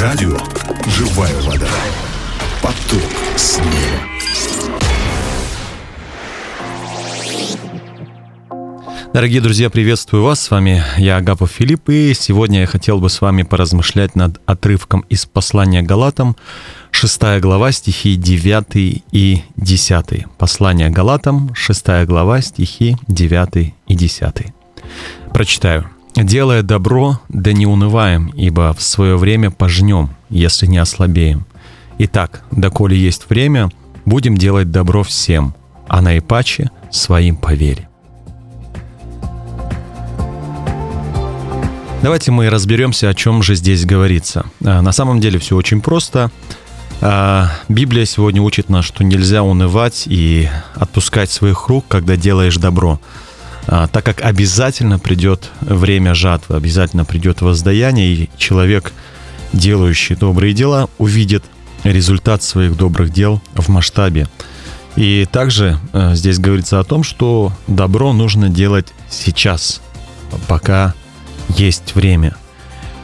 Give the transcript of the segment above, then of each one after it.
Радио «Живая вода». Поток снега. Дорогие друзья, приветствую вас. С вами я, Агапов Филипп, и сегодня я хотел бы с вами поразмышлять над отрывком из послания Галатам, 6 глава, стихи 9 и 10. Послание Галатам, 6 глава, стихи 9 и 10. Прочитаю. «Делая добро, да не унываем, ибо в свое время пожнем, если не ослабеем. Итак, доколе есть время, будем делать добро всем, а наипаче своим по вере». Давайте мы разберемся, о чем же здесь говорится. А, на самом деле все очень просто. А, Библия сегодня учит нас, что нельзя унывать и отпускать своих рук, когда делаешь добро. А, так как обязательно придет время жатвы, обязательно придет воздаяние, и человек, делающий добрые дела, увидит результат своих добрых дел в масштабе. И также здесь говорится о том, что добро нужно делать сейчас, пока есть время.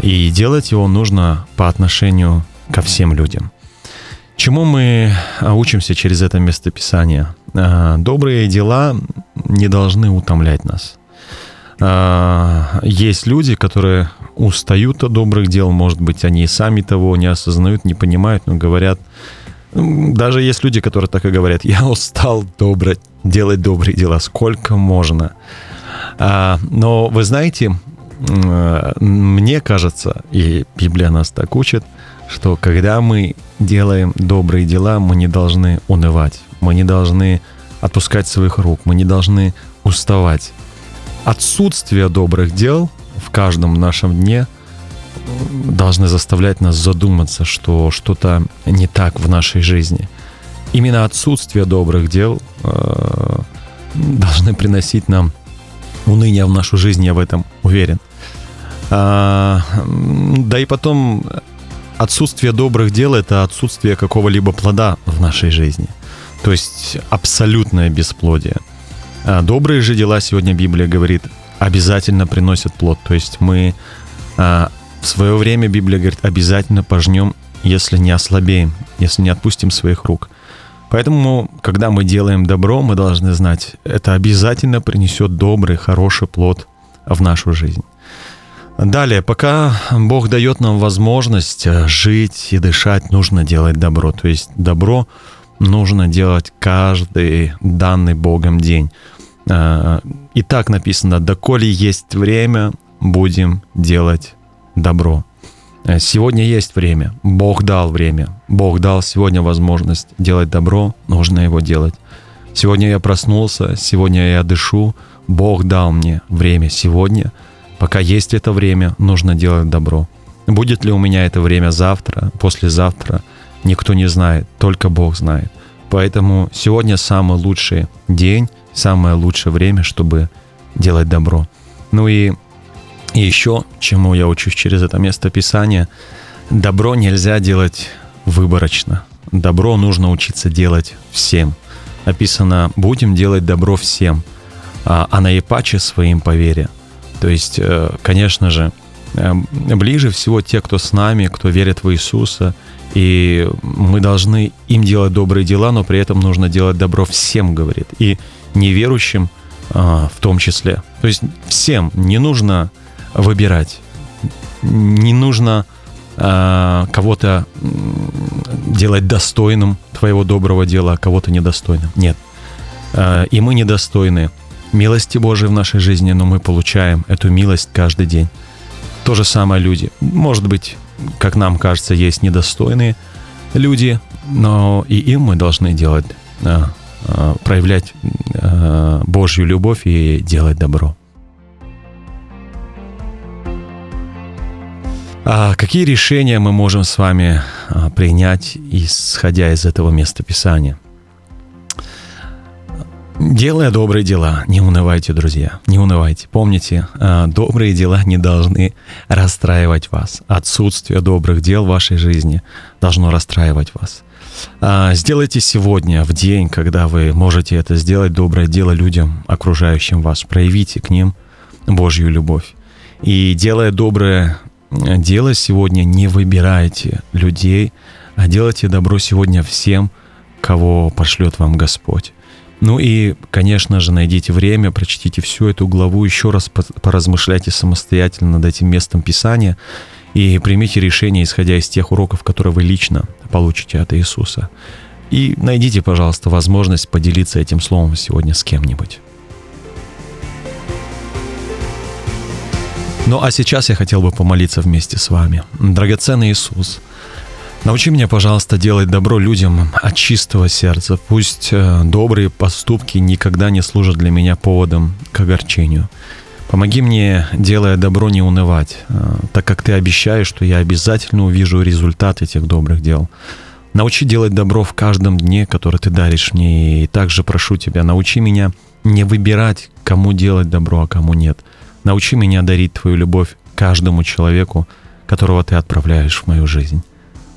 И делать его нужно по отношению ко всем людям. Чему мы а, учимся через это местописание? А, добрые дела не должны утомлять нас. А, есть люди, которые устают от добрых дел, может быть, они и сами того не осознают, не понимают, но говорят, даже есть люди, которые так и говорят, я устал добро, делать добрые дела, сколько можно. Но вы знаете, мне кажется, и Библия нас так учит, что когда мы делаем добрые дела, мы не должны унывать, мы не должны отпускать своих рук, мы не должны уставать. Отсутствие добрых дел в каждом нашем дне должны заставлять нас задуматься, что что-то не так в нашей жизни. Именно отсутствие добрых дел э, должны приносить нам уныние в нашу жизнь, я в этом уверен. А, да и потом отсутствие добрых дел – это отсутствие какого-либо плода в нашей жизни. То есть абсолютное бесплодие. А добрые же дела, сегодня Библия говорит, обязательно приносят плод. То есть мы а, в свое время, Библия говорит, обязательно пожнем, если не ослабеем, если не отпустим своих рук. Поэтому, когда мы делаем добро, мы должны знать, это обязательно принесет добрый, хороший плод в нашу жизнь. Далее, пока Бог дает нам возможность э, жить и дышать, нужно делать добро. То есть добро нужно делать каждый данный Богом день. Э, и так написано, доколе есть время, будем делать добро. Э, сегодня есть время, Бог дал время, Бог дал сегодня возможность делать добро, нужно его делать. Сегодня я проснулся, сегодня я дышу, Бог дал мне время сегодня – Пока есть это время, нужно делать добро. Будет ли у меня это время завтра, послезавтра, никто не знает, только Бог знает. Поэтому сегодня самый лучший день, самое лучшее время, чтобы делать добро. Ну и, еще, чему я учусь через это место Писания, добро нельзя делать выборочно. Добро нужно учиться делать всем. Написано, будем делать добро всем, а, а наипаче своим по вере. То есть, э, конечно же, э, ближе всего те, кто с нами, кто верит в Иисуса, и мы должны им делать добрые дела, но при этом нужно делать добро всем, говорит, и неверующим а, в том числе. То есть всем не нужно выбирать, не нужно а, кого-то делать достойным твоего доброго дела, а кого-то недостойным. Нет. А, и мы недостойны милости Божией в нашей жизни, но мы получаем эту милость каждый день. То же самое люди. Может быть, как нам кажется, есть недостойные люди, но и им мы должны делать, а, а, проявлять а, Божью любовь и делать добро. А какие решения мы можем с вами принять, исходя из этого места Писания? Делая добрые дела, не унывайте, друзья, не унывайте. Помните, а, добрые дела не должны расстраивать вас. Отсутствие добрых дел в вашей жизни должно расстраивать вас. А, сделайте сегодня, в день, когда вы можете это сделать, доброе дело людям, окружающим вас. Проявите к ним Божью любовь. И делая доброе делать сегодня не выбирайте людей, а делайте добро сегодня всем, кого пошлет вам Господь. Ну и, конечно же, найдите время, прочтите всю эту главу, еще раз поразмышляйте самостоятельно над этим местом Писания и примите решение, исходя из тех уроков, которые вы лично получите от Иисуса. И найдите, пожалуйста, возможность поделиться этим словом сегодня с кем-нибудь. Ну а сейчас я хотел бы помолиться вместе с вами. Драгоценный Иисус, научи меня, пожалуйста, делать добро людям от чистого сердца. Пусть э, добрые поступки никогда не служат для меня поводом к огорчению. Помоги мне, делая добро, не унывать, э, так как ты обещаешь, что я обязательно увижу результат этих добрых дел. Научи делать добро в каждом дне, который ты даришь мне. И также прошу тебя, научи меня не выбирать, кому делать добро, а кому нет – Научи меня дарить Твою любовь каждому человеку, которого Ты отправляешь в мою жизнь.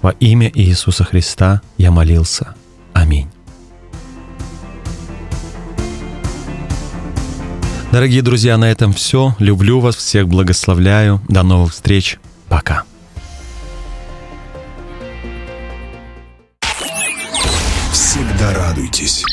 Во имя Иисуса Христа я молился. Аминь. Дорогие друзья, на этом все. Люблю вас, всех благословляю. До новых встреч. Пока. Всегда радуйтесь.